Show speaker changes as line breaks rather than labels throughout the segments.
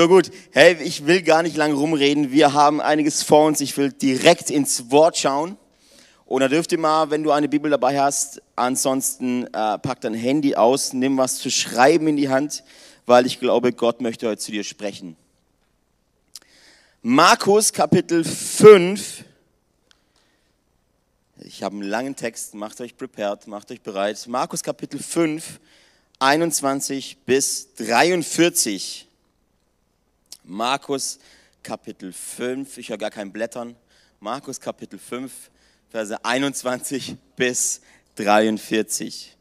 So gut. Hey, ich will gar nicht lange rumreden. Wir haben einiges vor uns. Ich will direkt ins Wort schauen. Und da dürft ihr mal, wenn du eine Bibel dabei hast, ansonsten äh, pack dein Handy aus, nimm was zu schreiben in die Hand, weil ich glaube, Gott möchte heute zu dir sprechen. Markus Kapitel 5. Ich habe einen langen Text, macht euch prepared, macht euch bereit. Markus Kapitel 5, 21 bis 43. Markus Kapitel 5, ich höre gar kein Blättern. Markus Kapitel 5, Verse 21 bis 43.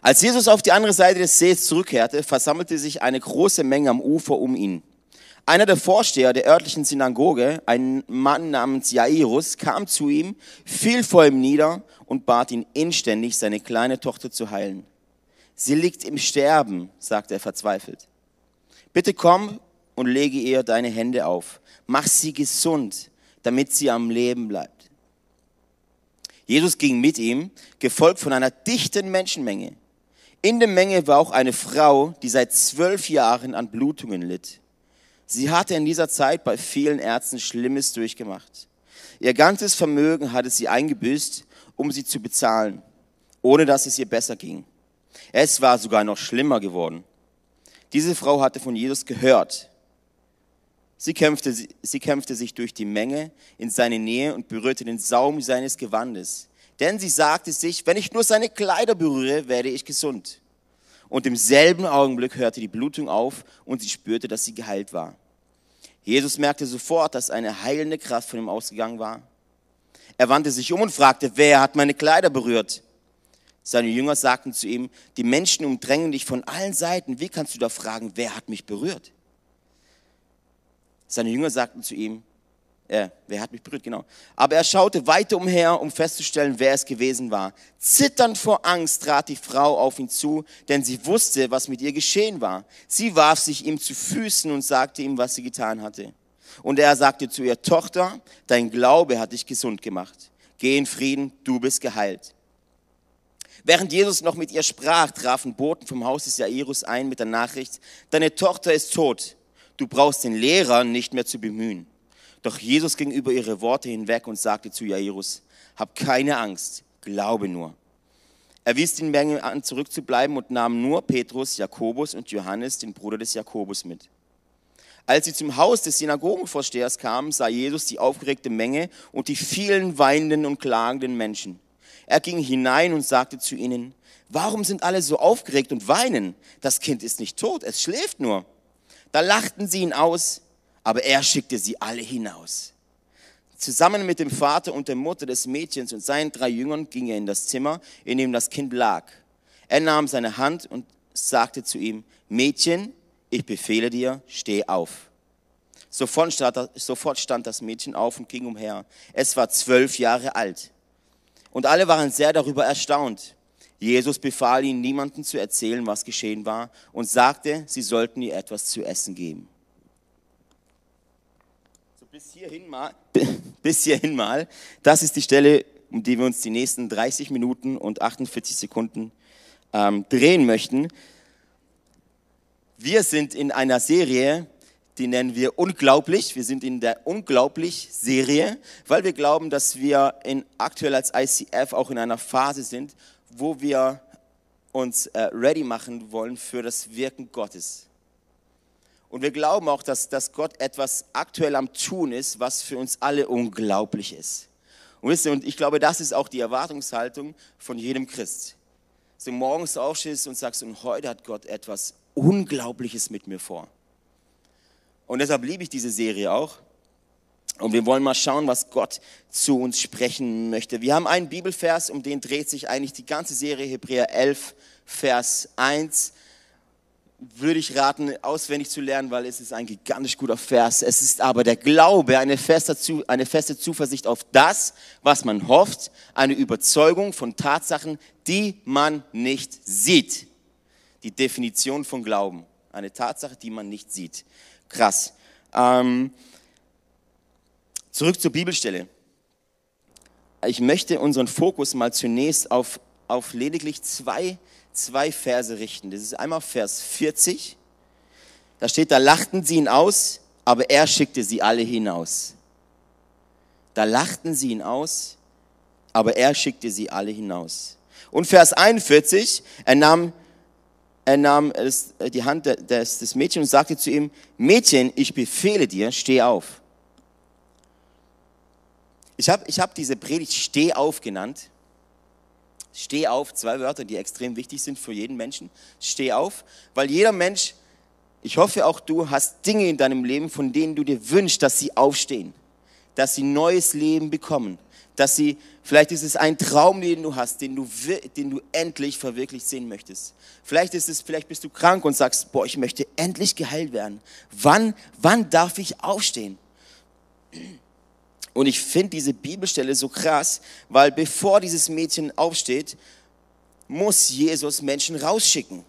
Als Jesus auf die andere Seite des Sees zurückkehrte, versammelte sich eine große Menge am Ufer um ihn. Einer der Vorsteher der örtlichen Synagoge, ein Mann namens Jairus, kam zu ihm, fiel vor ihm nieder und bat ihn inständig, seine kleine Tochter zu heilen. Sie liegt im Sterben, sagte er verzweifelt. Bitte komm und lege ihr deine Hände auf. Mach sie gesund, damit sie am Leben bleibt. Jesus ging mit ihm, gefolgt von einer dichten Menschenmenge. In der Menge war auch eine Frau, die seit zwölf Jahren an Blutungen litt. Sie hatte in dieser Zeit bei vielen Ärzten Schlimmes durchgemacht. Ihr ganzes Vermögen hatte sie eingebüßt, um sie zu bezahlen, ohne dass es ihr besser ging. Es war sogar noch schlimmer geworden. Diese Frau hatte von Jesus gehört. Sie kämpfte, sie kämpfte sich durch die Menge in seine Nähe und berührte den Saum seines Gewandes. Denn sie sagte sich, wenn ich nur seine Kleider berühre, werde ich gesund und im selben Augenblick hörte die Blutung auf und sie spürte, dass sie geheilt war. Jesus merkte sofort, dass eine heilende Kraft von ihm ausgegangen war. Er wandte sich um und fragte, wer hat meine Kleider berührt? Seine Jünger sagten zu ihm, die Menschen umdrängen dich von allen Seiten. Wie kannst du da fragen, wer hat mich berührt? Seine Jünger sagten zu ihm, äh, wer hat mich berührt, genau. Aber er schaute weiter umher, um festzustellen, wer es gewesen war. Zitternd vor Angst trat die Frau auf ihn zu, denn sie wusste, was mit ihr geschehen war. Sie warf sich ihm zu Füßen und sagte ihm, was sie getan hatte. Und er sagte zu ihr, Tochter, dein Glaube hat dich gesund gemacht. Geh in Frieden, du bist geheilt. Während Jesus noch mit ihr sprach, trafen Boten vom Haus des Jairus ein mit der Nachricht, deine Tochter ist tot. Du brauchst den Lehrer nicht mehr zu bemühen. Doch Jesus ging über ihre Worte hinweg und sagte zu Jairus, hab keine Angst, glaube nur. Er wies den Menge an, zurückzubleiben und nahm nur Petrus, Jakobus und Johannes, den Bruder des Jakobus, mit. Als sie zum Haus des Synagogenvorstehers kamen, sah Jesus die aufgeregte Menge und die vielen weinenden und klagenden Menschen. Er ging hinein und sagte zu ihnen, warum sind alle so aufgeregt und weinen? Das Kind ist nicht tot, es schläft nur. Da lachten sie ihn aus aber er schickte sie alle hinaus. Zusammen mit dem Vater und der Mutter des Mädchens und seinen drei Jüngern ging er in das Zimmer, in dem das Kind lag. Er nahm seine Hand und sagte zu ihm, Mädchen, ich befehle dir, steh auf. Sofort stand das Mädchen auf und ging umher. Es war zwölf Jahre alt. Und alle waren sehr darüber erstaunt. Jesus befahl ihnen, niemandem zu erzählen, was geschehen war, und sagte, sie sollten ihr etwas zu essen geben bis hierhin mal, bis hierhin mal, das ist die Stelle, um die wir uns die nächsten 30 Minuten und 48 Sekunden ähm, drehen möchten. Wir sind in einer Serie, die nennen wir unglaublich. Wir sind in der unglaublich Serie, weil wir glauben, dass wir in, aktuell als ICF auch in einer Phase sind, wo wir uns äh, ready machen wollen für das Wirken Gottes. Und wir glauben auch, dass, dass Gott etwas aktuell am Tun ist, was für uns alle unglaublich ist. Und, wisst ihr, und ich glaube, das ist auch die Erwartungshaltung von jedem Christ. Dass du morgens aufstehst und sagst, und heute hat Gott etwas Unglaubliches mit mir vor. Und deshalb liebe ich diese Serie auch. Und wir wollen mal schauen, was Gott zu uns sprechen möchte. Wir haben einen Bibelvers, um den dreht sich eigentlich die ganze Serie, Hebräer 11, Vers 1 würde ich raten, auswendig zu lernen, weil es ist ein gigantisch guter Vers. Es ist aber der Glaube, eine feste, eine feste Zuversicht auf das, was man hofft, eine Überzeugung von Tatsachen, die man nicht sieht. Die Definition von Glauben. Eine Tatsache, die man nicht sieht. Krass. Ähm, zurück zur Bibelstelle. Ich möchte unseren Fokus mal zunächst auf auf lediglich zwei, zwei Verse richten. Das ist einmal Vers 40. Da steht, da lachten sie ihn aus, aber er schickte sie alle hinaus. Da lachten sie ihn aus, aber er schickte sie alle hinaus. Und Vers 41, er nahm, er nahm die Hand des, des Mädchens und sagte zu ihm, Mädchen, ich befehle dir, steh auf. Ich habe ich hab diese Predigt Steh auf genannt. Steh auf, zwei Wörter, die extrem wichtig sind für jeden Menschen. Steh auf, weil jeder Mensch, ich hoffe auch du, hast Dinge in deinem Leben, von denen du dir wünschst, dass sie aufstehen, dass sie neues Leben bekommen, dass sie, vielleicht ist es ein Traum, den du hast, den du, den du endlich verwirklicht sehen möchtest. Vielleicht ist es, vielleicht bist du krank und sagst, boah, ich möchte endlich geheilt werden. Wann, wann darf ich aufstehen? Und ich finde diese Bibelstelle so krass, weil bevor dieses Mädchen aufsteht, muss Jesus Menschen rausschicken.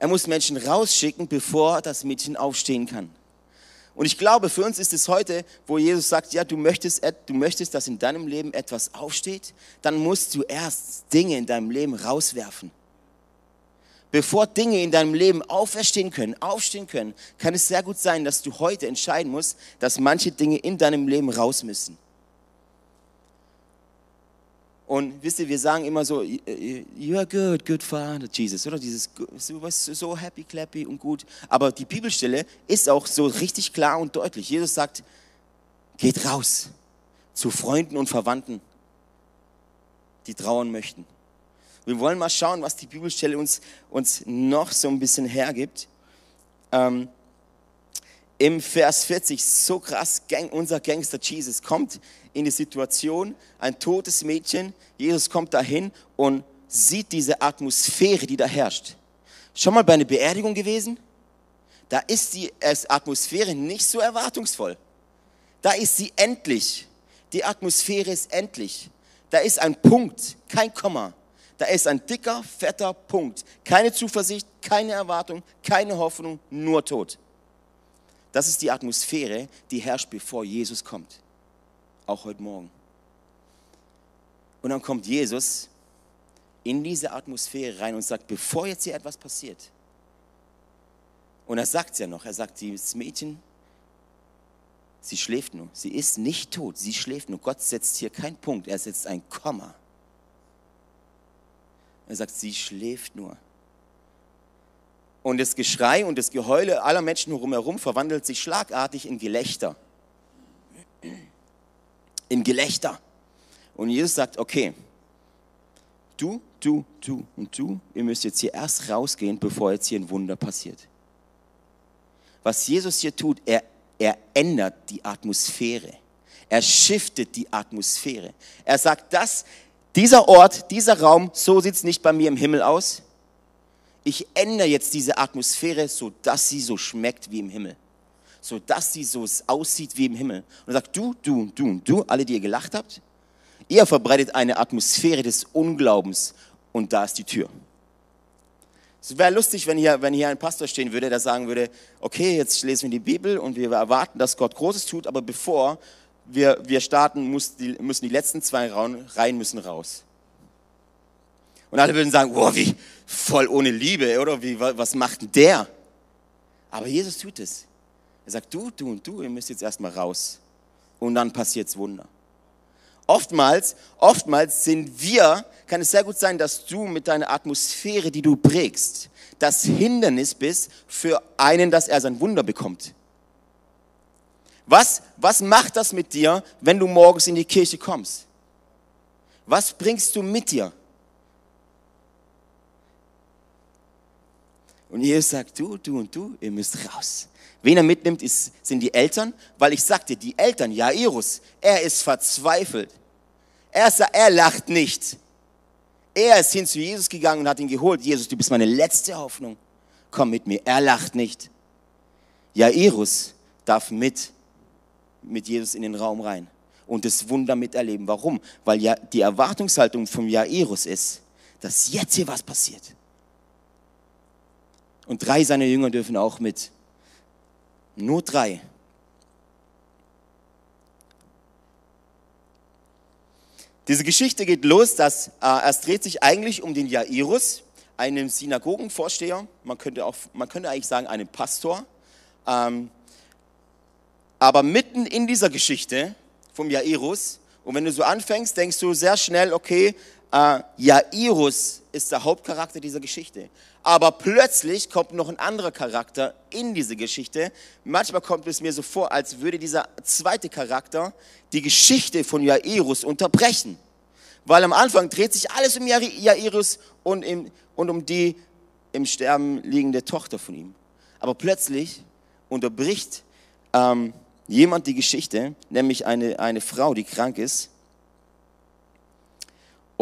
Er muss Menschen rausschicken, bevor das Mädchen aufstehen kann. Und ich glaube, für uns ist es heute, wo Jesus sagt, ja, du möchtest, du möchtest, dass in deinem Leben etwas aufsteht, dann musst du erst Dinge in deinem Leben rauswerfen bevor Dinge in deinem Leben auferstehen können, aufstehen können, kann es sehr gut sein, dass du heute entscheiden musst, dass manche Dinge in deinem Leben raus müssen. Und wisst ihr, wir sagen immer so, you are good, good Father, Jesus, oder dieses, du bist so happy, clappy und gut. Aber die Bibelstelle ist auch so richtig klar und deutlich. Jesus sagt, geht raus zu Freunden und Verwandten, die trauern möchten. Wir wollen mal schauen, was die Bibelstelle uns, uns noch so ein bisschen hergibt. Ähm, Im Vers 40, so krass, unser Gangster Jesus kommt in die Situation, ein totes Mädchen, Jesus kommt dahin und sieht diese Atmosphäre, die da herrscht. Schon mal bei einer Beerdigung gewesen? Da ist die Atmosphäre nicht so erwartungsvoll. Da ist sie endlich. Die Atmosphäre ist endlich. Da ist ein Punkt, kein Komma. Da ist ein dicker, fetter Punkt. Keine Zuversicht, keine Erwartung, keine Hoffnung, nur Tod. Das ist die Atmosphäre, die herrscht, bevor Jesus kommt. Auch heute Morgen. Und dann kommt Jesus in diese Atmosphäre rein und sagt, bevor jetzt hier etwas passiert. Und er sagt es ja noch, er sagt, dieses Mädchen, sie schläft nur. Sie ist nicht tot, sie schläft nur. Gott setzt hier keinen Punkt, er setzt ein Komma. Er sagt, sie schläft nur. Und das Geschrei und das Geheule aller Menschen drumherum verwandelt sich schlagartig in Gelächter. In Gelächter. Und Jesus sagt, okay, du, du, du und du, ihr müsst jetzt hier erst rausgehen, bevor jetzt hier ein Wunder passiert. Was Jesus hier tut, er, er ändert die Atmosphäre. Er shiftet die Atmosphäre. Er sagt, das, dieser Ort, dieser Raum, so sieht es nicht bei mir im Himmel aus. Ich ändere jetzt diese Atmosphäre, so dass sie so schmeckt wie im Himmel. So dass sie so aussieht wie im Himmel. Und er sagt, du, du, du du, alle, die ihr gelacht habt, ihr verbreitet eine Atmosphäre des Unglaubens und da ist die Tür. Es wäre lustig, wenn hier, wenn hier ein Pastor stehen würde, der sagen würde, okay, jetzt lesen wir die Bibel und wir erwarten, dass Gott Großes tut, aber bevor wir, wir starten, muss die, müssen die letzten zwei Reihen müssen raus. Und alle würden sagen, oh, wie voll ohne Liebe, oder wie, was macht denn der? Aber Jesus tut es. Er sagt, du, du und du, ihr müsst jetzt erstmal raus. Und dann passiert's Wunder. Oftmals, oftmals sind wir, kann es sehr gut sein, dass du mit deiner Atmosphäre, die du prägst, das Hindernis bist für einen, dass er sein Wunder bekommt. Was, was macht das mit dir, wenn du morgens in die Kirche kommst? Was bringst du mit dir? Und Jesus sagt, du, du und du, ihr müsst raus. Wen er mitnimmt, ist, sind die Eltern, weil ich sagte, die Eltern, Jairus, er ist verzweifelt. Er, er lacht nicht. Er ist hin zu Jesus gegangen und hat ihn geholt. Jesus, du bist meine letzte Hoffnung. Komm mit mir. Er lacht nicht. Jairus darf mit mit Jesus in den Raum rein und das Wunder miterleben. Warum? Weil ja die Erwartungshaltung vom Jairus ist, dass jetzt hier was passiert. Und drei seiner Jünger dürfen auch mit. Nur drei. Diese Geschichte geht los, dass äh, es dreht sich eigentlich um den Jairus, einen Synagogenvorsteher, man könnte, auch, man könnte eigentlich sagen einen Pastor. Ähm, aber mitten in dieser Geschichte vom Jairus, und wenn du so anfängst, denkst du sehr schnell, okay, äh, Jairus ist der Hauptcharakter dieser Geschichte. Aber plötzlich kommt noch ein anderer Charakter in diese Geschichte. Manchmal kommt es mir so vor, als würde dieser zweite Charakter die Geschichte von Jairus unterbrechen. Weil am Anfang dreht sich alles um Jairus und, im, und um die im Sterben liegende Tochter von ihm. Aber plötzlich unterbricht ähm, jemand die Geschichte, nämlich eine, eine Frau, die krank ist.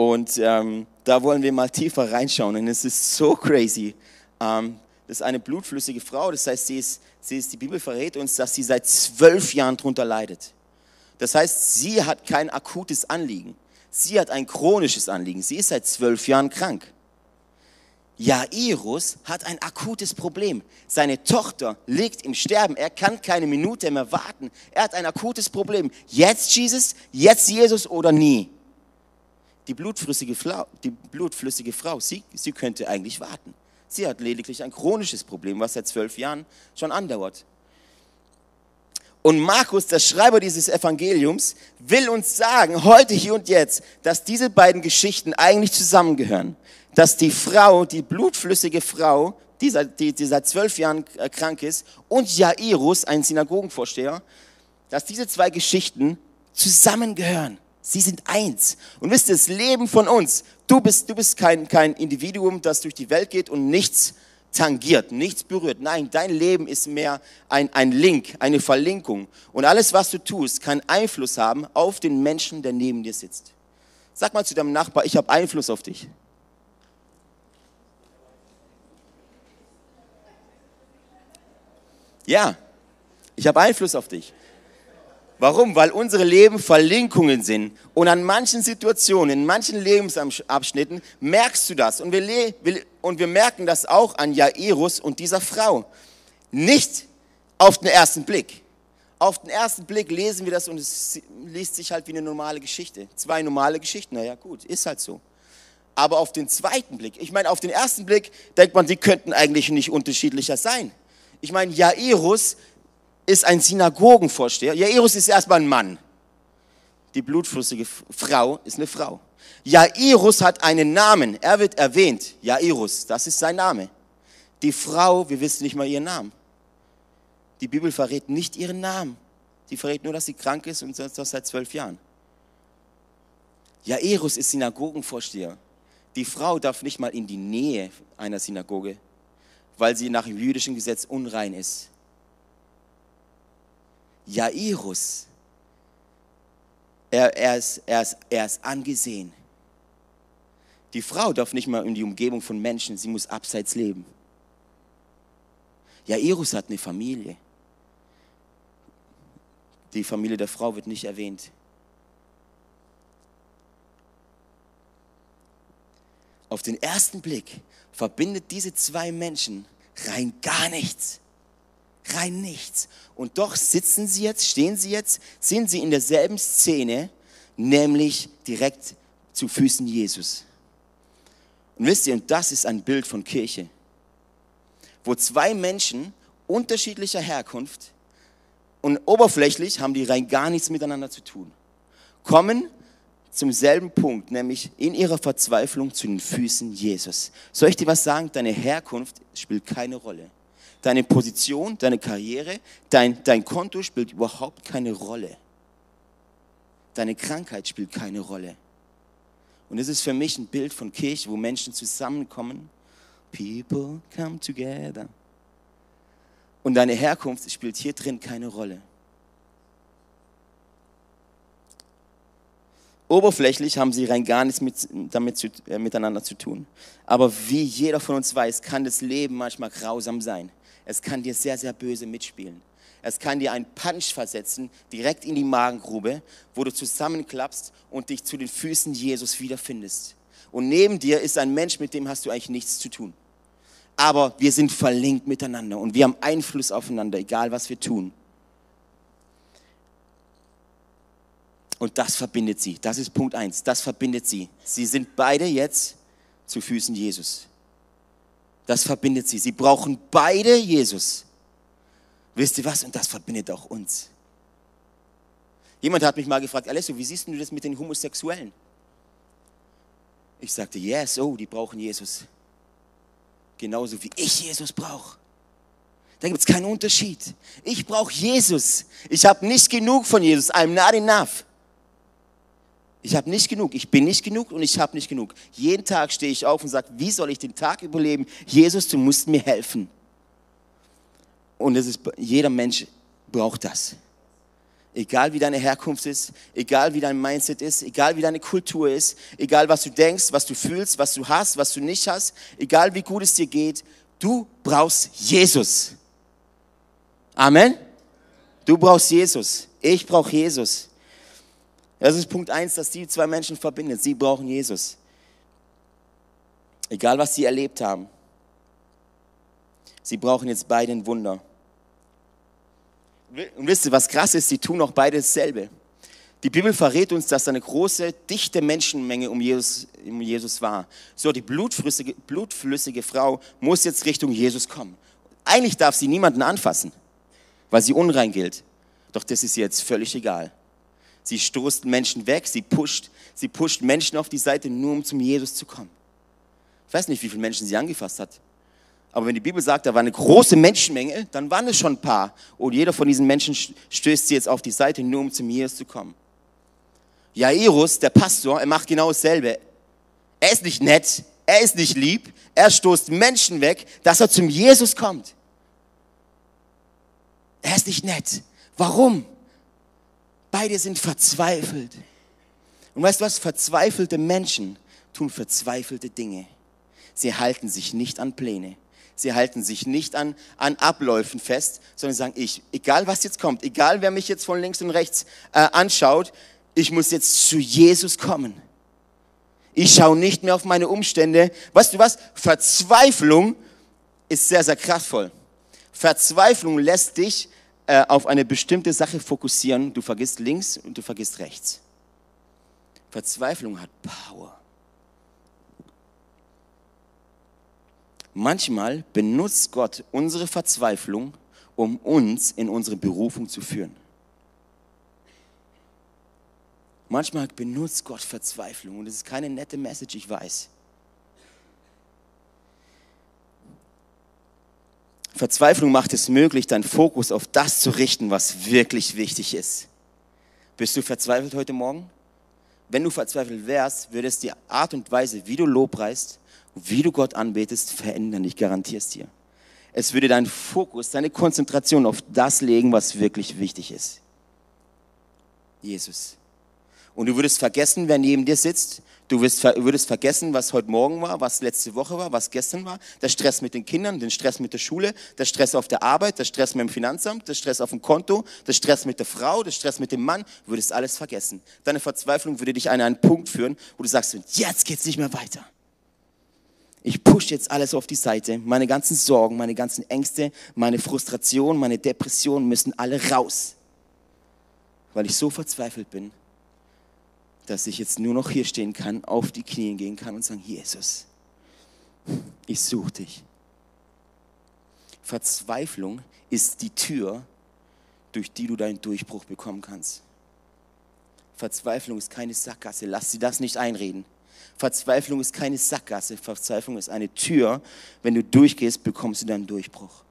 Und ähm, da wollen wir mal tiefer reinschauen. Und es ist so crazy. Ähm, das ist eine blutflüssige Frau. Das heißt, sie ist, sie ist, die Bibel verrät uns, dass sie seit zwölf Jahren darunter leidet. Das heißt, sie hat kein akutes Anliegen. Sie hat ein chronisches Anliegen. Sie ist seit zwölf Jahren krank. Jairus hat ein akutes Problem. Seine Tochter liegt im Sterben. Er kann keine Minute mehr warten. Er hat ein akutes Problem. Jetzt Jesus, jetzt Jesus oder nie. Die blutflüssige Frau, die blutflüssige Frau sie, sie könnte eigentlich warten. Sie hat lediglich ein chronisches Problem, was seit zwölf Jahren schon andauert. Und Markus, der Schreiber dieses Evangeliums, will uns sagen, heute, hier und jetzt, dass diese beiden Geschichten eigentlich zusammengehören. Dass die Frau, die blutflüssige Frau, die seit, die, die seit zwölf Jahren äh, krank ist, und Jairus, ein Synagogenvorsteher, dass diese zwei Geschichten zusammengehören. Sie sind eins. Und wisst ihr, das Leben von uns, du bist, du bist kein, kein Individuum, das durch die Welt geht und nichts tangiert, nichts berührt. Nein, dein Leben ist mehr ein, ein Link, eine Verlinkung. Und alles, was du tust, kann Einfluss haben auf den Menschen, der neben dir sitzt. Sag mal zu deinem Nachbar, ich habe Einfluss auf dich. Ja, ich habe Einfluss auf dich. Warum? Weil unsere Leben Verlinkungen sind. Und an manchen Situationen, in manchen Lebensabschnitten merkst du das. Und wir, und wir merken das auch an Jairus und dieser Frau. Nicht auf den ersten Blick. Auf den ersten Blick lesen wir das und es liest sich halt wie eine normale Geschichte. Zwei normale Geschichten, naja gut, ist halt so. Aber auf den zweiten Blick, ich meine, auf den ersten Blick denkt man, die könnten eigentlich nicht unterschiedlicher sein. Ich meine, Jairus ist ein Synagogenvorsteher. Jairus ist erstmal ein Mann. Die blutflüssige Frau ist eine Frau. Jairus hat einen Namen. Er wird erwähnt. Jairus, das ist sein Name. Die Frau, wir wissen nicht mal ihren Namen. Die Bibel verrät nicht ihren Namen. Die verrät nur, dass sie krank ist und das seit zwölf Jahren. Jairus ist Synagogenvorsteher. Die Frau darf nicht mal in die Nähe einer Synagoge, weil sie nach dem jüdischen Gesetz unrein ist. Jairus, er, er, ist, er, ist, er ist angesehen. Die Frau darf nicht mal in die Umgebung von Menschen, sie muss abseits leben. Jairus hat eine Familie. Die Familie der Frau wird nicht erwähnt. Auf den ersten Blick verbindet diese zwei Menschen rein gar nichts rein nichts. Und doch sitzen sie jetzt, stehen sie jetzt, sind sie in derselben Szene, nämlich direkt zu Füßen Jesus. Und wisst ihr, und das ist ein Bild von Kirche, wo zwei Menschen unterschiedlicher Herkunft und oberflächlich haben die rein gar nichts miteinander zu tun, kommen zum selben Punkt, nämlich in ihrer Verzweiflung zu den Füßen Jesus. Soll ich dir was sagen? Deine Herkunft spielt keine Rolle. Deine Position, deine Karriere, dein, dein Konto spielt überhaupt keine Rolle. Deine Krankheit spielt keine Rolle. Und es ist für mich ein Bild von Kirche, wo Menschen zusammenkommen. People come together. Und deine Herkunft spielt hier drin keine Rolle. Oberflächlich haben sie rein gar nichts mit, damit zu, äh, miteinander zu tun. Aber wie jeder von uns weiß, kann das Leben manchmal grausam sein. Es kann dir sehr, sehr böse mitspielen. Es kann dir einen Punch versetzen, direkt in die Magengrube, wo du zusammenklappst und dich zu den Füßen Jesus wiederfindest. Und neben dir ist ein Mensch, mit dem hast du eigentlich nichts zu tun. Aber wir sind verlinkt miteinander und wir haben Einfluss aufeinander, egal was wir tun. Und das verbindet sie. Das ist Punkt eins. Das verbindet sie. Sie sind beide jetzt zu Füßen Jesus. Das verbindet sie. Sie brauchen beide Jesus. Wisst ihr was? Und das verbindet auch uns. Jemand hat mich mal gefragt, Alessio, wie siehst du das mit den Homosexuellen? Ich sagte, yes, oh, die brauchen Jesus. Genauso wie ich Jesus brauche. Da gibt es keinen Unterschied. Ich brauche Jesus. Ich habe nicht genug von Jesus. I'm not enough. Ich habe nicht genug. Ich bin nicht genug und ich habe nicht genug. Jeden Tag stehe ich auf und sage, wie soll ich den Tag überleben? Jesus, du musst mir helfen. Und es ist, jeder Mensch braucht das. Egal wie deine Herkunft ist, egal wie dein Mindset ist, egal wie deine Kultur ist, egal was du denkst, was du fühlst, was du hast, was du nicht hast, egal wie gut es dir geht, du brauchst Jesus. Amen. Du brauchst Jesus. Ich brauche Jesus. Das ist Punkt eins, dass die zwei Menschen verbindet. Sie brauchen Jesus. Egal was sie erlebt haben. Sie brauchen jetzt beide ein Wunder. Und wisst ihr, was krass ist? Sie tun auch beide dasselbe. Die Bibel verrät uns, dass eine große, dichte Menschenmenge um Jesus, um Jesus war. So, die blutflüssige, blutflüssige Frau muss jetzt Richtung Jesus kommen. Eigentlich darf sie niemanden anfassen, weil sie unrein gilt. Doch das ist jetzt völlig egal. Sie stoßt Menschen weg, sie pusht, sie pusht Menschen auf die Seite, nur um zum Jesus zu kommen. Ich weiß nicht, wie viele Menschen sie angefasst hat. Aber wenn die Bibel sagt, da war eine große Menschenmenge, dann waren es schon ein paar. Und jeder von diesen Menschen stößt sie jetzt auf die Seite, nur um zum Jesus zu kommen. Jairus, der Pastor, er macht genau dasselbe. Er ist nicht nett, er ist nicht lieb, er stoßt Menschen weg, dass er zum Jesus kommt. Er ist nicht nett. Warum? Beide sind verzweifelt. Und weißt du was? Verzweifelte Menschen tun verzweifelte Dinge. Sie halten sich nicht an Pläne. Sie halten sich nicht an, an Abläufen fest, sondern sagen, ich, egal was jetzt kommt, egal wer mich jetzt von links und rechts äh, anschaut, ich muss jetzt zu Jesus kommen. Ich schaue nicht mehr auf meine Umstände. Weißt du was? Verzweiflung ist sehr, sehr kraftvoll. Verzweiflung lässt dich äh, auf eine bestimmte Sache fokussieren. Du vergisst links und du vergisst rechts. Verzweiflung hat Power. Manchmal benutzt Gott unsere Verzweiflung, um uns in unsere Berufung zu führen. Manchmal benutzt Gott Verzweiflung und es ist keine nette Message, ich weiß. Verzweiflung macht es möglich, deinen Fokus auf das zu richten, was wirklich wichtig ist. Bist du verzweifelt heute Morgen? Wenn du verzweifelt wärst, würde es die Art und Weise, wie du Lobpreist, wie du Gott anbetest, verändern. Ich garantiere es dir. Es würde deinen Fokus, deine Konzentration auf das legen, was wirklich wichtig ist. Jesus. Und du würdest vergessen, wer neben dir sitzt. Du würdest vergessen, was heute Morgen war, was letzte Woche war, was gestern war. Der Stress mit den Kindern, den Stress mit der Schule, der Stress auf der Arbeit, der Stress mit dem Finanzamt, der Stress auf dem Konto, der Stress mit der Frau, der Stress mit dem Mann. Würdest alles vergessen. Deine Verzweiflung würde dich an einen Punkt führen, wo du sagst, jetzt geht's nicht mehr weiter. Ich push jetzt alles auf die Seite. Meine ganzen Sorgen, meine ganzen Ängste, meine Frustration, meine Depressionen müssen alle raus. Weil ich so verzweifelt bin, dass ich jetzt nur noch hier stehen kann, auf die Knie gehen kann und sagen, Jesus, ich suche dich. Verzweiflung ist die Tür, durch die du deinen Durchbruch bekommen kannst. Verzweiflung ist keine Sackgasse. Lass sie das nicht einreden. Verzweiflung ist keine Sackgasse, Verzweiflung ist eine Tür. Wenn du durchgehst, bekommst du deinen Durchbruch.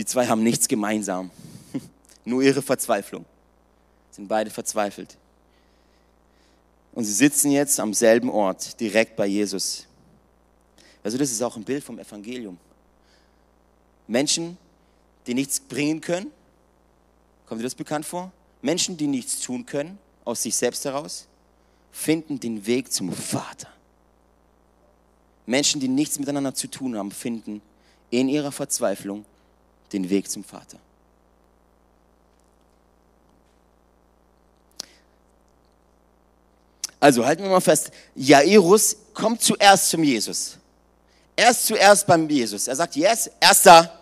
Die zwei haben nichts gemeinsam, nur ihre Verzweiflung. Sind beide verzweifelt. Und sie sitzen jetzt am selben Ort, direkt bei Jesus. Also das ist auch ein Bild vom Evangelium. Menschen, die nichts bringen können, Kommt dir das bekannt vor? Menschen, die nichts tun können, aus sich selbst heraus, finden den Weg zum Vater. Menschen, die nichts miteinander zu tun haben, finden in ihrer Verzweiflung den Weg zum Vater. Also halten wir mal fest, Jairus kommt zuerst zum Jesus. Er ist zuerst beim Jesus. Er sagt, yes, erster.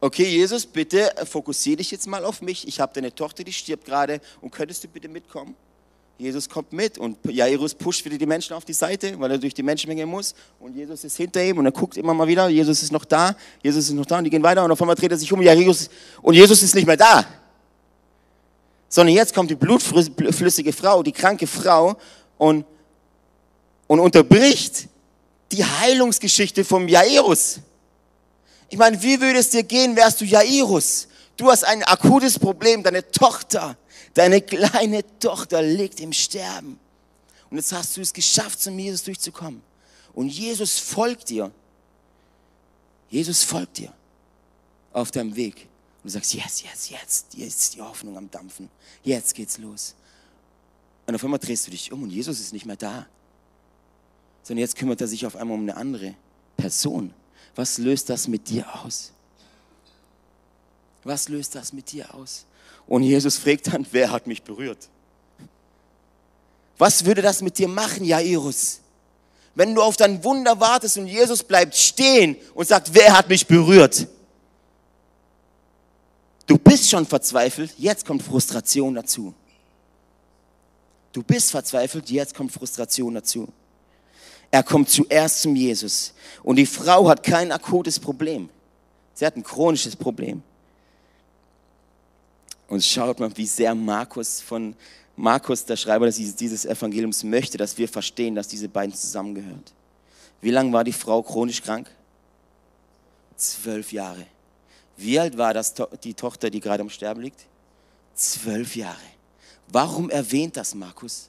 Okay, Jesus, bitte fokussiere dich jetzt mal auf mich. Ich habe deine Tochter, die stirbt gerade und könntest du bitte mitkommen? Jesus kommt mit und Jairus pusht wieder die Menschen auf die Seite, weil er durch die Menschenmenge muss. Und Jesus ist hinter ihm und er guckt immer mal wieder, Jesus ist noch da, Jesus ist noch da und die gehen weiter und auf einmal dreht er sich um, Jairus, und Jesus ist nicht mehr da. Sondern jetzt kommt die blutflüssige Frau, die kranke Frau und, und unterbricht die Heilungsgeschichte vom Jairus. Ich meine, wie würde es dir gehen, wärst du Jairus? Du hast ein akutes Problem, deine Tochter Deine kleine Tochter liegt im Sterben. Und jetzt hast du es geschafft, zum Jesus durchzukommen. Und Jesus folgt dir. Jesus folgt dir auf deinem Weg. Und du sagst, jetzt, jetzt, jetzt, jetzt ist die Hoffnung am Dampfen. Jetzt geht's los. Und auf einmal drehst du dich um und Jesus ist nicht mehr da. Sondern jetzt kümmert er sich auf einmal um eine andere Person. Was löst das mit dir aus? Was löst das mit dir aus? Und Jesus fragt dann, wer hat mich berührt? Was würde das mit dir machen, Jairus? Wenn du auf dein Wunder wartest und Jesus bleibt stehen und sagt, wer hat mich berührt? Du bist schon verzweifelt, jetzt kommt Frustration dazu. Du bist verzweifelt, jetzt kommt Frustration dazu. Er kommt zuerst zum Jesus. Und die Frau hat kein akutes Problem. Sie hat ein chronisches Problem. Und schaut mal, wie sehr Markus von Markus, der Schreiber dieses Evangeliums, möchte, dass wir verstehen, dass diese beiden zusammengehören. Wie lange war die Frau chronisch krank? Zwölf Jahre. Wie alt war das, die Tochter, die gerade am Sterben liegt? Zwölf Jahre. Warum erwähnt das Markus?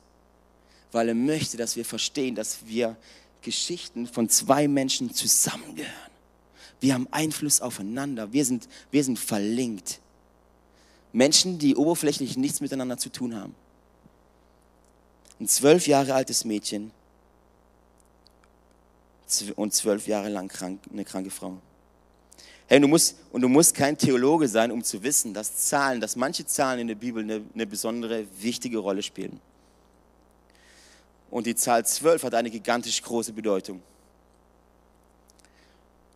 Weil er möchte, dass wir verstehen, dass wir Geschichten von zwei Menschen zusammengehören. Wir haben Einfluss aufeinander. Wir sind, wir sind verlinkt. Menschen, die oberflächlich nichts miteinander zu tun haben. Ein zwölf Jahre altes Mädchen und zwölf Jahre lang krank, eine kranke Frau. Hey, du musst, und du musst kein Theologe sein, um zu wissen, dass Zahlen, dass manche Zahlen in der Bibel eine, eine besondere, wichtige Rolle spielen. Und die Zahl zwölf hat eine gigantisch große Bedeutung.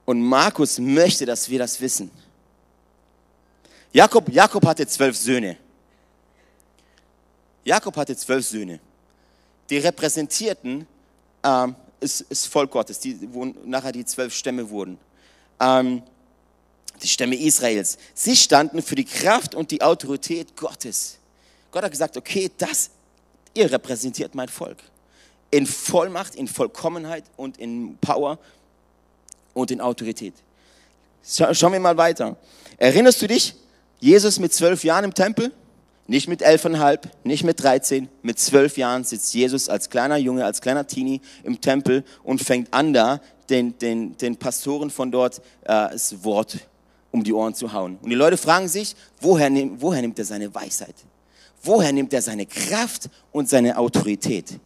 Und Markus möchte, dass wir das wissen. Jakob, Jakob hatte zwölf Söhne. Jakob hatte zwölf Söhne. Die repräsentierten ähm, das, das Volk Gottes, die, wo nachher die zwölf Stämme wurden. Ähm, die Stämme Israels. Sie standen für die Kraft und die Autorität Gottes. Gott hat gesagt, okay, das, ihr repräsentiert mein Volk. In Vollmacht, in Vollkommenheit und in Power und in Autorität. Schau, schauen wir mal weiter. Erinnerst du dich, Jesus mit zwölf Jahren im Tempel, nicht mit elfeinhalb, nicht mit dreizehn, mit zwölf Jahren sitzt Jesus als kleiner Junge, als kleiner Teenie im Tempel und fängt an da, den, den, den Pastoren von dort äh, das Wort um die Ohren zu hauen. Und die Leute fragen sich, woher, nehm, woher nimmt er seine Weisheit? Woher nimmt er seine Kraft und seine Autorität?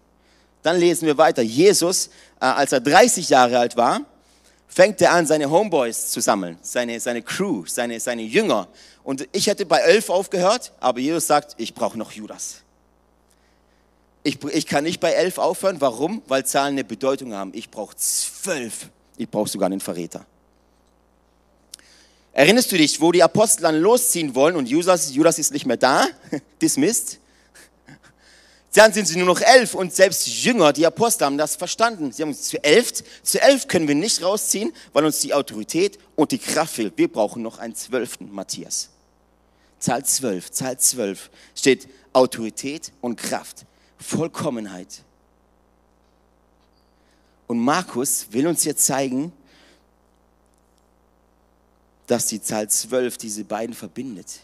Dann lesen wir weiter. Jesus, äh, als er 30 Jahre alt war, fängt er an, seine Homeboys zu sammeln, seine, seine Crew, seine, seine Jünger. Und ich hätte bei elf aufgehört, aber Jesus sagt, ich brauche noch Judas. Ich, ich kann nicht bei elf aufhören. Warum? Weil Zahlen eine Bedeutung haben. Ich brauche zwölf. Ich brauche sogar einen Verräter. Erinnerst du dich, wo die Apostel dann losziehen wollen und Judas, Judas ist nicht mehr da, dismissed? Dann sind sie nur noch elf und selbst Jünger, die Apostel haben das verstanden. Sie haben uns zu elf, zu elf können wir nicht rausziehen, weil uns die Autorität und die Kraft fehlt. Wir brauchen noch einen zwölften Matthias. Zahl zwölf, Zahl zwölf steht Autorität und Kraft, Vollkommenheit. Und Markus will uns jetzt zeigen, dass die Zahl zwölf diese beiden verbindet.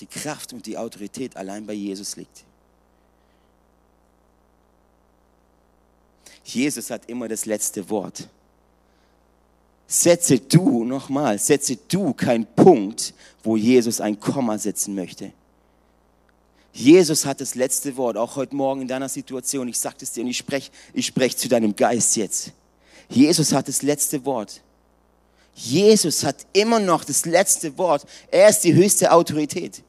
Die Kraft und die Autorität allein bei Jesus liegt. Jesus hat immer das letzte Wort. Setze du, nochmal, setze du keinen Punkt, wo Jesus ein Komma setzen möchte. Jesus hat das letzte Wort, auch heute Morgen in deiner Situation. Ich sage es dir und ich spreche ich sprech zu deinem Geist jetzt. Jesus hat das letzte Wort. Jesus hat immer noch das letzte Wort. Er ist die höchste Autorität.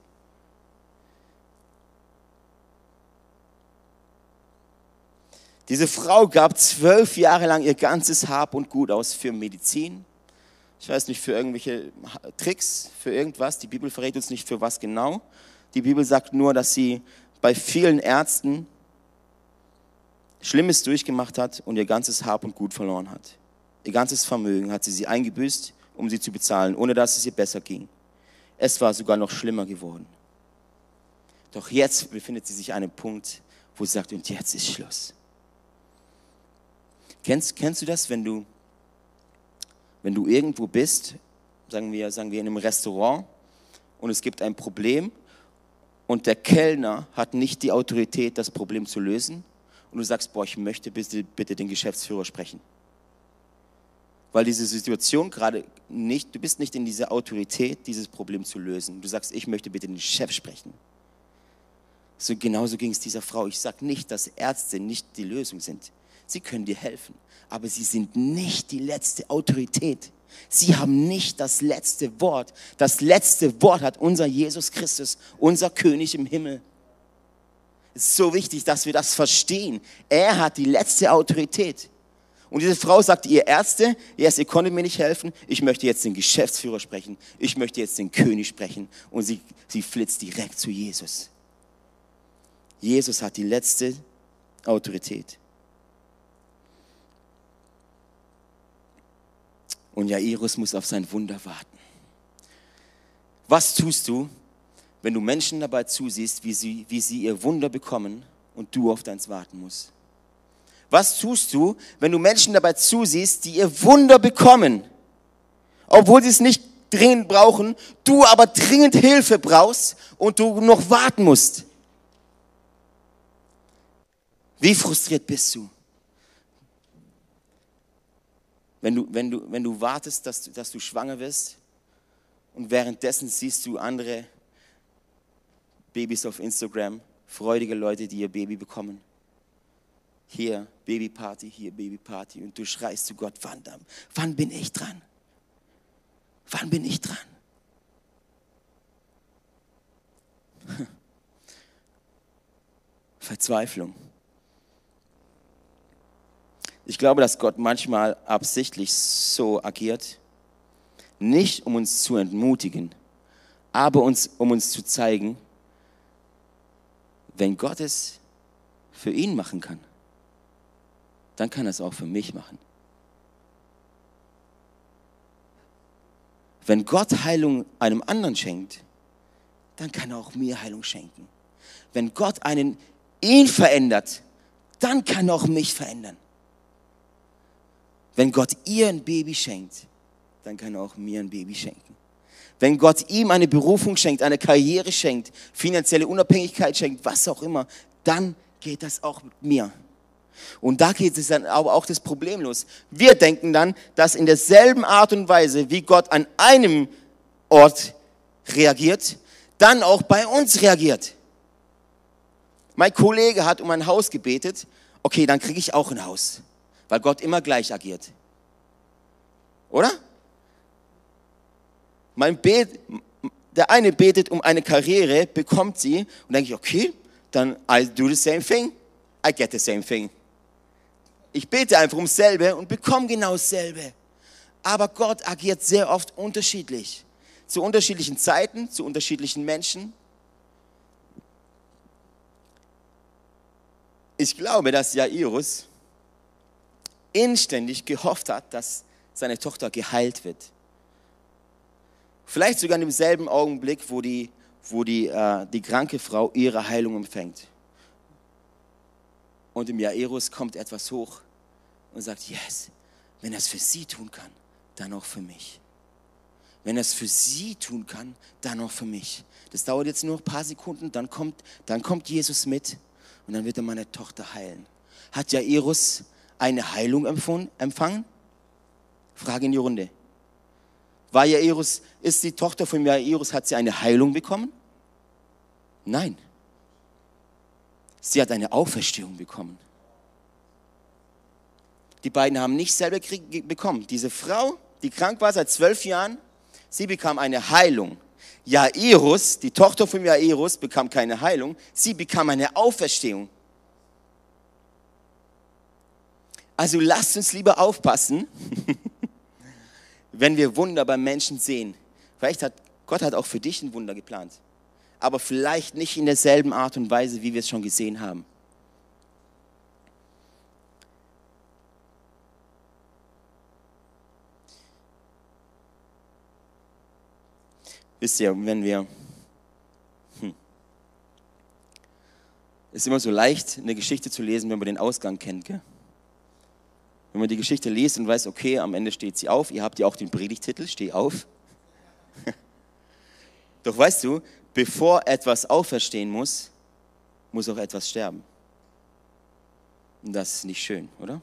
Diese Frau gab zwölf Jahre lang ihr ganzes Hab und Gut aus für Medizin. Ich weiß nicht, für irgendwelche Tricks, für irgendwas. Die Bibel verrät uns nicht für was genau. Die Bibel sagt nur, dass sie bei vielen Ärzten Schlimmes durchgemacht hat und ihr ganzes Hab und Gut verloren hat. Ihr ganzes Vermögen hat sie sie eingebüßt, um sie zu bezahlen, ohne dass es ihr besser ging. Es war sogar noch schlimmer geworden. Doch jetzt befindet sie sich an einem Punkt, wo sie sagt, und jetzt ist Schluss. Kennst, kennst du das, wenn du, wenn du irgendwo bist, sagen wir, sagen wir in einem Restaurant, und es gibt ein Problem und der Kellner hat nicht die Autorität, das Problem zu lösen, und du sagst, boah, ich möchte bitte, bitte den Geschäftsführer sprechen. Weil diese Situation gerade nicht, du bist nicht in dieser Autorität, dieses Problem zu lösen. Du sagst, ich möchte bitte den Chef sprechen. So genauso ging es dieser Frau. Ich sage nicht, dass Ärzte nicht die Lösung sind. Sie können dir helfen, aber sie sind nicht die letzte Autorität. Sie haben nicht das letzte Wort. Das letzte Wort hat unser Jesus Christus, unser König im Himmel. Es ist so wichtig, dass wir das verstehen. Er hat die letzte Autorität. Und diese Frau sagte, ihr Ärzte, yes, ihr konntet mir nicht helfen, ich möchte jetzt den Geschäftsführer sprechen, ich möchte jetzt den König sprechen. Und sie, sie flitzt direkt zu Jesus. Jesus hat die letzte Autorität. Und Jairus muss auf sein Wunder warten. Was tust du, wenn du Menschen dabei zusiehst, wie sie, wie sie ihr Wunder bekommen und du auf deins warten musst? Was tust du, wenn du Menschen dabei zusiehst, die ihr Wunder bekommen, obwohl sie es nicht dringend brauchen, du aber dringend Hilfe brauchst und du noch warten musst? Wie frustriert bist du? Wenn du, wenn du, wenn du wartest, dass, du, dass du schwanger wirst und währenddessen siehst du andere Babys auf Instagram, freudige Leute, die ihr Baby bekommen. Hier Babyparty, hier Babyparty und du schreist zu Gott, wann, wann bin ich dran? Wann bin ich dran? Verzweiflung. Ich glaube, dass Gott manchmal absichtlich so agiert, nicht um uns zu entmutigen, aber uns, um uns zu zeigen, wenn Gott es für ihn machen kann, dann kann er es auch für mich machen. Wenn Gott Heilung einem anderen schenkt, dann kann er auch mir Heilung schenken. Wenn Gott einen ihn verändert, dann kann er auch mich verändern. Wenn Gott ihr ein Baby schenkt, dann kann er auch mir ein Baby schenken. Wenn Gott ihm eine Berufung schenkt, eine Karriere schenkt, finanzielle Unabhängigkeit schenkt, was auch immer, dann geht das auch mit mir. Und da geht es dann aber auch das Problem los. Wir denken dann, dass in derselben Art und Weise, wie Gott an einem Ort reagiert, dann auch bei uns reagiert. Mein Kollege hat um ein Haus gebetet, okay, dann kriege ich auch ein Haus weil Gott immer gleich agiert. Oder? Mein Bet, der eine betet um eine Karriere, bekommt sie und denke ich, okay, dann I do the same thing, I get the same thing. Ich bete einfach ums selbe und bekomme genau dasselbe. Aber Gott agiert sehr oft unterschiedlich. Zu unterschiedlichen Zeiten, zu unterschiedlichen Menschen. Ich glaube, dass Jairus inständig gehofft hat, dass seine Tochter geheilt wird. Vielleicht sogar in demselben Augenblick, wo die, wo die, äh, die kranke Frau ihre Heilung empfängt. Und im Jairus kommt etwas hoch und sagt, yes, wenn er es für sie tun kann, dann auch für mich. Wenn er es für sie tun kann, dann auch für mich. Das dauert jetzt nur ein paar Sekunden, dann kommt, dann kommt Jesus mit und dann wird er meine Tochter heilen. Hat Jairus eine Heilung empfangen? Frage in die Runde. War Jairus, ist die Tochter von Jairus, hat sie eine Heilung bekommen? Nein. Sie hat eine Auferstehung bekommen. Die beiden haben nicht selber Krieg bekommen. Diese Frau, die krank war seit zwölf Jahren, sie bekam eine Heilung. Jairus, die Tochter von Jairus, bekam keine Heilung, sie bekam eine Auferstehung. Also lasst uns lieber aufpassen, wenn wir Wunder bei Menschen sehen. Vielleicht hat Gott hat auch für dich ein Wunder geplant, aber vielleicht nicht in derselben Art und Weise, wie wir es schon gesehen haben. Wisst ihr, wenn wir. Hm, ist immer so leicht, eine Geschichte zu lesen, wenn man den Ausgang kennt. Gell? Wenn man die Geschichte liest und weiß, okay, am Ende steht sie auf. Ihr habt ja auch den Predigtitel, steh auf. Doch weißt du, bevor etwas auferstehen muss, muss auch etwas sterben. Und das ist nicht schön, oder?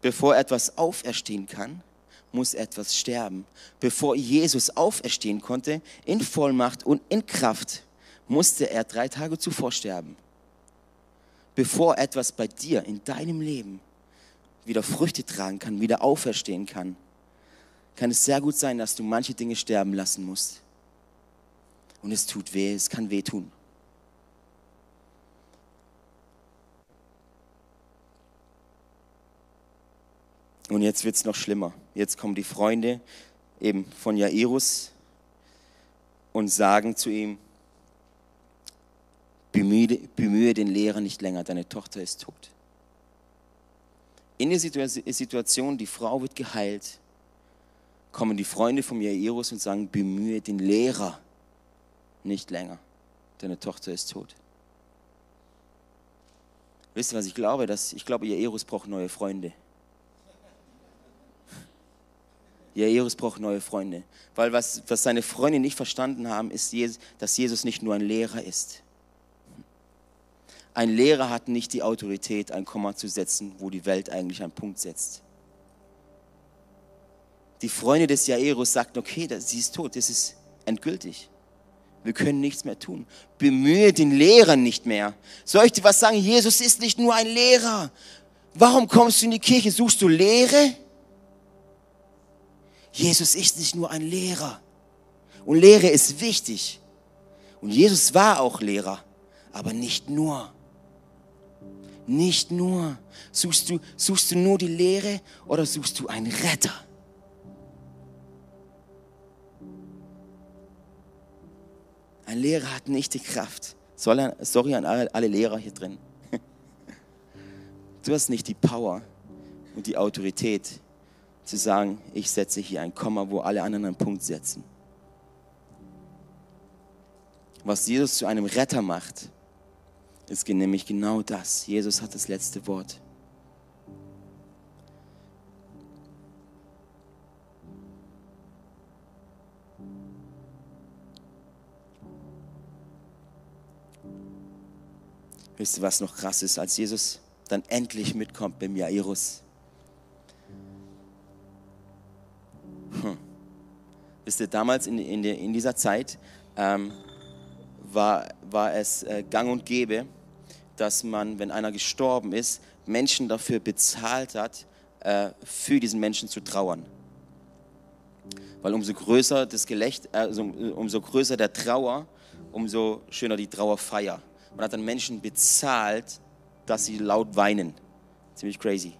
Bevor etwas auferstehen kann, muss etwas sterben. Bevor Jesus auferstehen konnte, in Vollmacht und in Kraft, musste er drei Tage zuvor sterben. Bevor etwas bei dir in deinem Leben wieder Früchte tragen kann, wieder auferstehen kann, kann es sehr gut sein, dass du manche Dinge sterben lassen musst. Und es tut weh, es kann weh tun. Und jetzt wird es noch schlimmer. Jetzt kommen die Freunde eben von Jairus und sagen zu ihm, bemühe, bemühe den Lehrer nicht länger, deine Tochter ist tot. In der Situation, die Frau wird geheilt, kommen die Freunde von Jairus und sagen, bemühe den Lehrer nicht länger, deine Tochter ist tot. Wisst ihr, was ich glaube? Dass, ich glaube, Jairus braucht neue Freunde. Jairus braucht neue Freunde. Weil was, was seine Freunde nicht verstanden haben, ist, dass Jesus nicht nur ein Lehrer ist. Ein Lehrer hat nicht die Autorität, ein Komma zu setzen, wo die Welt eigentlich einen Punkt setzt. Die Freunde des Jairus sagten, okay, sie ist tot, das ist endgültig. Wir können nichts mehr tun. Bemühe den Lehrer nicht mehr. Soll ich dir was sagen? Jesus ist nicht nur ein Lehrer. Warum kommst du in die Kirche? Suchst du Lehre? Jesus ist nicht nur ein Lehrer. Und Lehre ist wichtig. Und Jesus war auch Lehrer, aber nicht nur. Nicht nur. Suchst du, suchst du nur die Lehre oder suchst du einen Retter? Ein Lehrer hat nicht die Kraft. Sorry an alle Lehrer hier drin. Du hast nicht die Power und die Autorität, zu sagen, ich setze hier ein Komma, wo alle anderen einen Punkt setzen. Was Jesus zu einem Retter macht, ist nämlich genau das. Jesus hat das letzte Wort. Wisst ihr, was noch krass ist, als Jesus dann endlich mitkommt beim Jairus? Hm. Wisst ihr, damals in, in, in dieser Zeit ähm, war, war es äh, gang und gäbe, dass man, wenn einer gestorben ist, Menschen dafür bezahlt hat, äh, für diesen Menschen zu trauern. Weil umso größer das Gelächt, also, umso größer der Trauer, umso schöner die Trauerfeier. Man hat dann Menschen bezahlt, dass sie laut weinen. Ziemlich crazy.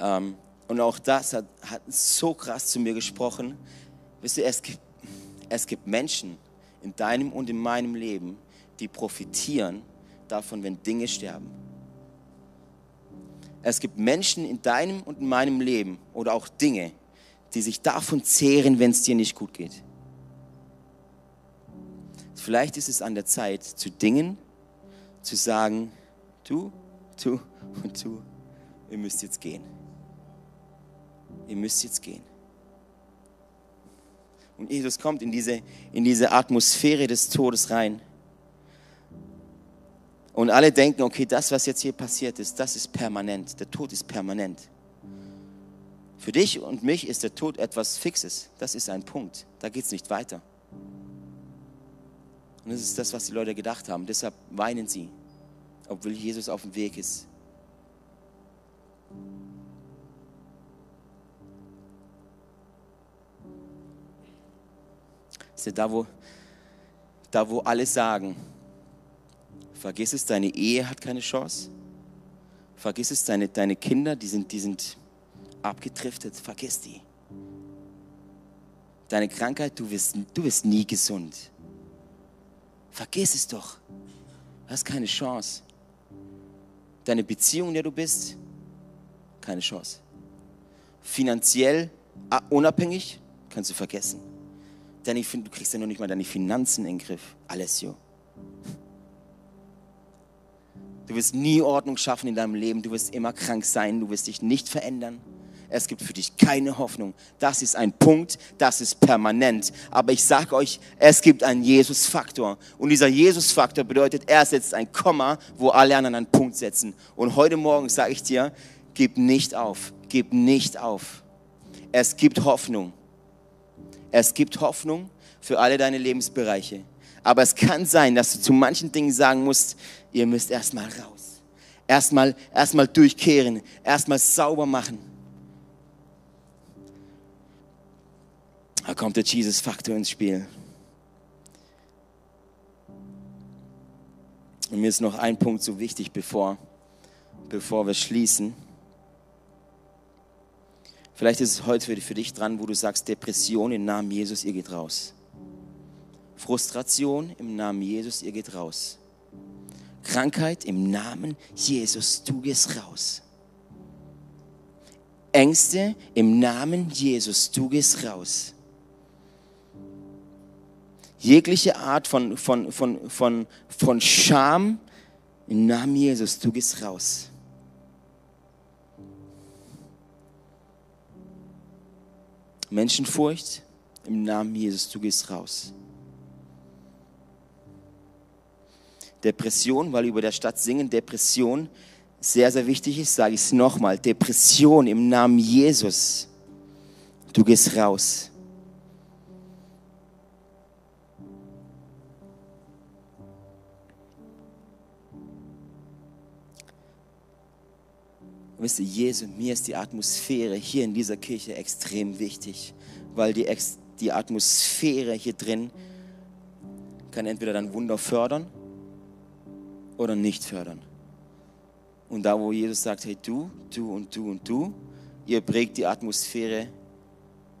Ähm, und auch das hat, hat so krass zu mir gesprochen. Wisst ihr, es gibt, es gibt Menschen in deinem und in meinem Leben, die profitieren davon, wenn Dinge sterben. Es gibt Menschen in deinem und in meinem Leben oder auch Dinge, die sich davon zehren, wenn es dir nicht gut geht. Vielleicht ist es an der Zeit, zu Dingen zu sagen, du, du und du, ihr müsst jetzt gehen ihr müsst jetzt gehen. Und Jesus kommt in diese, in diese Atmosphäre des Todes rein. Und alle denken, okay, das, was jetzt hier passiert ist, das ist permanent. Der Tod ist permanent. Für dich und mich ist der Tod etwas Fixes. Das ist ein Punkt. Da geht es nicht weiter. Und das ist das, was die Leute gedacht haben. Deshalb weinen sie, obwohl Jesus auf dem Weg ist. Ist da, wo, da, wo alle sagen, vergiss es, deine Ehe hat keine Chance, Vergiss es, deine, deine Kinder, die sind, die sind abgedriftet, vergiss die. Deine Krankheit, du wirst, du wirst nie gesund. Vergiss es doch. Du hast keine Chance. Deine Beziehung, in der du bist, keine Chance. Finanziell ah, unabhängig, kannst du vergessen. Finde, du kriegst ja noch nicht mal deine Finanzen in den Griff. Alessio. Du wirst nie Ordnung schaffen in deinem Leben. Du wirst immer krank sein. Du wirst dich nicht verändern. Es gibt für dich keine Hoffnung. Das ist ein Punkt, das ist permanent. Aber ich sage euch, es gibt einen Jesus-Faktor. Und dieser Jesus-Faktor bedeutet, er setzt ein Komma, wo alle anderen einen Punkt setzen. Und heute Morgen sage ich dir, gib nicht auf, gib nicht auf. Es gibt Hoffnung. Es gibt Hoffnung für alle deine Lebensbereiche. Aber es kann sein, dass du zu manchen Dingen sagen musst, ihr müsst erstmal raus. Erstmal, erstmal durchkehren, erstmal sauber machen. Da kommt der Jesus-Faktor ins Spiel. Und mir ist noch ein Punkt so wichtig, bevor, bevor wir schließen. Vielleicht ist es heute für dich dran, wo du sagst, Depression im Namen Jesus, ihr geht raus. Frustration im Namen Jesus, ihr geht raus. Krankheit im Namen Jesus, du gehst raus. Ängste im Namen Jesus, du gehst raus jegliche Art von, von, von, von, von Scham, im Namen Jesus, du gehst raus. Menschenfurcht, im Namen Jesus, du gehst raus. Depression, weil über der Stadt singen, Depression sehr, sehr wichtig ist, sage ich es nochmal. Depression im Namen Jesus, du gehst raus. wisst ihr, Jesu, mir ist die Atmosphäre hier in dieser Kirche extrem wichtig, weil die, die Atmosphäre hier drin kann entweder dann Wunder fördern oder nicht fördern. Und da, wo Jesus sagt, hey du, du und du und du, ihr prägt die Atmosphäre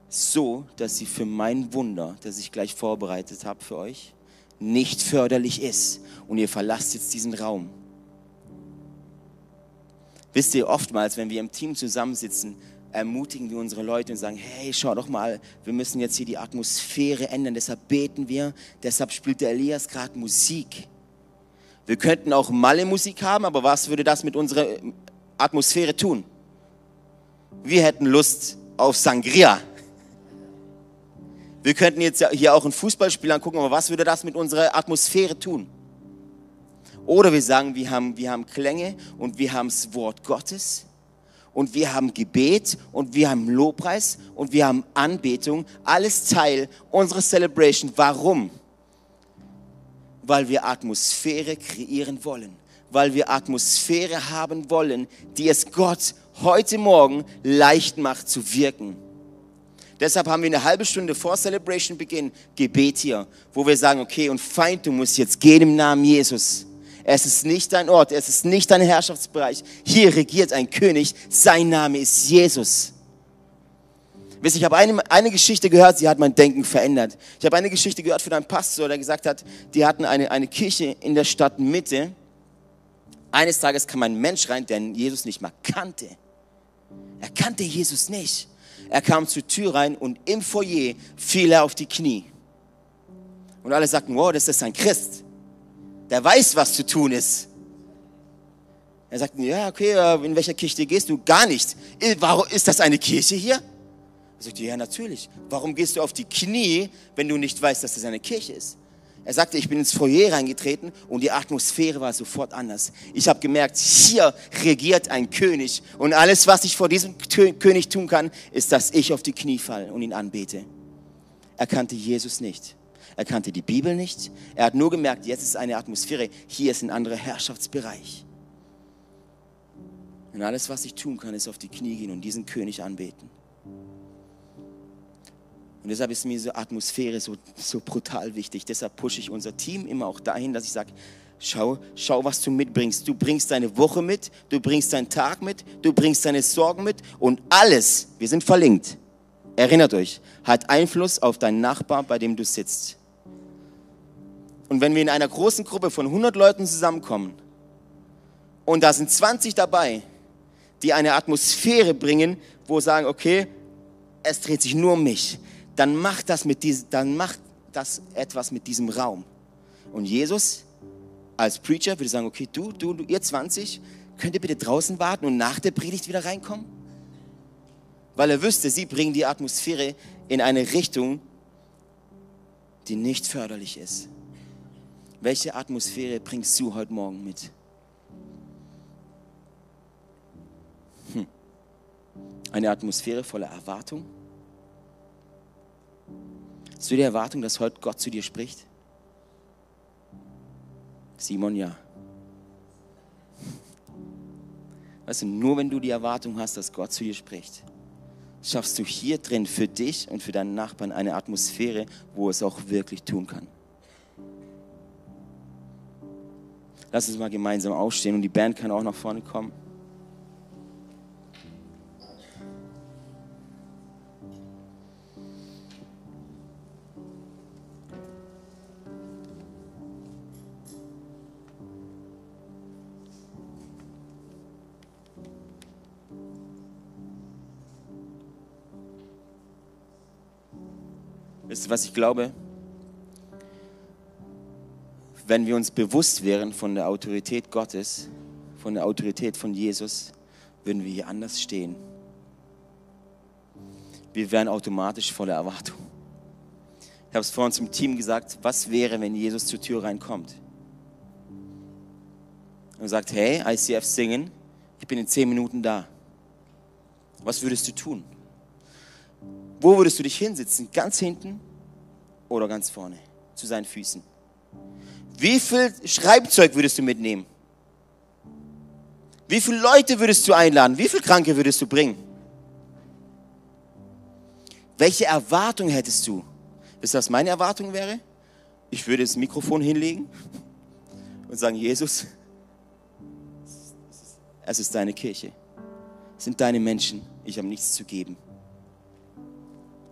so, dass sie für mein Wunder, das ich gleich vorbereitet habe für euch, nicht förderlich ist. Und ihr verlasst jetzt diesen Raum. Wisst ihr, oftmals, wenn wir im Team zusammensitzen, ermutigen wir unsere Leute und sagen, hey, schau doch mal, wir müssen jetzt hier die Atmosphäre ändern, deshalb beten wir, deshalb spielt der Elias gerade Musik. Wir könnten auch Malle-Musik haben, aber was würde das mit unserer Atmosphäre tun? Wir hätten Lust auf Sangria. Wir könnten jetzt hier auch ein Fußballspiel angucken, aber was würde das mit unserer Atmosphäre tun? Oder wir sagen, wir haben, wir haben Klänge und wir haben das Wort Gottes und wir haben Gebet und wir haben Lobpreis und wir haben Anbetung. Alles Teil unserer Celebration. Warum? Weil wir Atmosphäre kreieren wollen. Weil wir Atmosphäre haben wollen, die es Gott heute Morgen leicht macht zu wirken. Deshalb haben wir eine halbe Stunde vor Celebration Beginn Gebet hier, wo wir sagen, okay, und Feind, du musst jetzt gehen im Namen Jesus. Es ist nicht dein Ort, es ist nicht dein Herrschaftsbereich. Hier regiert ein König, sein Name ist Jesus. Wisst, ich habe eine, eine Geschichte gehört, sie hat mein Denken verändert. Ich habe eine Geschichte gehört von einem Pastor, der gesagt hat, die hatten eine, eine Kirche in der Stadtmitte. Eines Tages kam ein Mensch rein, der Jesus nicht mal kannte. Er kannte Jesus nicht. Er kam zur Tür rein und im Foyer fiel er auf die Knie. Und alle sagten, wow, das ist ein Christ der weiß, was zu tun ist. Er sagt, ja, okay, äh, in welcher Kirche gehst du? Gar nicht. Äh, warum, ist das eine Kirche hier? Er sagt, ja, natürlich. Warum gehst du auf die Knie, wenn du nicht weißt, dass das eine Kirche ist? Er sagte, ich bin ins Foyer reingetreten und die Atmosphäre war sofort anders. Ich habe gemerkt, hier regiert ein König und alles, was ich vor diesem König tun kann, ist, dass ich auf die Knie falle und ihn anbete. Er kannte Jesus nicht. Er kannte die Bibel nicht. Er hat nur gemerkt, jetzt ist eine Atmosphäre, hier ist ein anderer Herrschaftsbereich. Und alles, was ich tun kann, ist auf die Knie gehen und diesen König anbeten. Und deshalb ist mir diese Atmosphäre so, so brutal wichtig. Deshalb pushe ich unser Team immer auch dahin, dass ich sage, Schau, schau, was du mitbringst. Du bringst deine Woche mit, du bringst deinen Tag mit, du bringst deine Sorgen mit und alles, wir sind verlinkt, erinnert euch, hat Einfluss auf deinen Nachbar, bei dem du sitzt. Und wenn wir in einer großen Gruppe von 100 Leuten zusammenkommen und da sind 20 dabei, die eine Atmosphäre bringen, wo sagen, okay, es dreht sich nur um mich, dann macht das, mit diesem, dann macht das etwas mit diesem Raum. Und Jesus als Preacher würde sagen, okay, du, du, du, ihr 20, könnt ihr bitte draußen warten und nach der Predigt wieder reinkommen? Weil er wüsste, sie bringen die Atmosphäre in eine Richtung, die nicht förderlich ist. Welche Atmosphäre bringst du heute Morgen mit? Hm. Eine Atmosphäre voller Erwartung? Hast du die Erwartung, dass heute Gott zu dir spricht? Simon, ja. Weißt du, nur wenn du die Erwartung hast, dass Gott zu dir spricht, schaffst du hier drin für dich und für deinen Nachbarn eine Atmosphäre, wo es auch wirklich tun kann. Lass uns mal gemeinsam aufstehen und die Band kann auch nach vorne kommen. Ihr, was ich glaube? Wenn wir uns bewusst wären von der Autorität Gottes, von der Autorität von Jesus, würden wir hier anders stehen. Wir wären automatisch voller Erwartung. Ich habe es vorhin zum Team gesagt, was wäre, wenn Jesus zur Tür reinkommt? Und sagt, hey, ICF singen, ich bin in zehn Minuten da. Was würdest du tun? Wo würdest du dich hinsetzen? Ganz hinten oder ganz vorne? Zu seinen Füßen. Wie viel Schreibzeug würdest du mitnehmen? Wie viele Leute würdest du einladen? Wie viele Kranke würdest du bringen? Welche Erwartung hättest du? Wisst ihr, was meine Erwartung wäre? Ich würde das Mikrofon hinlegen und sagen, Jesus, es ist deine Kirche. Es sind deine Menschen. Ich habe nichts zu geben.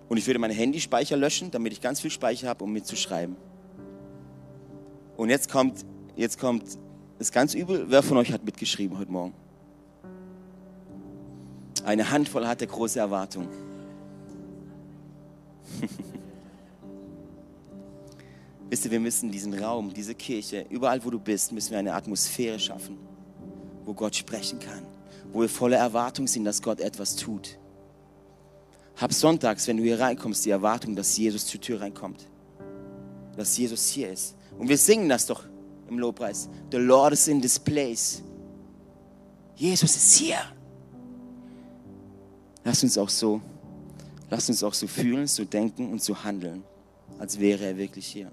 Und ich würde meinen Handyspeicher löschen, damit ich ganz viel Speicher habe, um mitzuschreiben. Und jetzt kommt, jetzt kommt, ist ganz übel. Wer von euch hat mitgeschrieben heute Morgen? Eine Handvoll hatte große Erwartungen. Wisst ihr, wir müssen diesen Raum, diese Kirche, überall wo du bist, müssen wir eine Atmosphäre schaffen, wo Gott sprechen kann, wo wir voller Erwartung sind, dass Gott etwas tut. Hab sonntags, wenn du hier reinkommst, die Erwartung, dass Jesus zur Tür reinkommt. Dass Jesus hier ist. Und wir singen das doch im Lobpreis. The Lord is in this place. Jesus ist hier. Lass uns auch so, lass uns auch so fühlen, so denken und so handeln, als wäre er wirklich hier.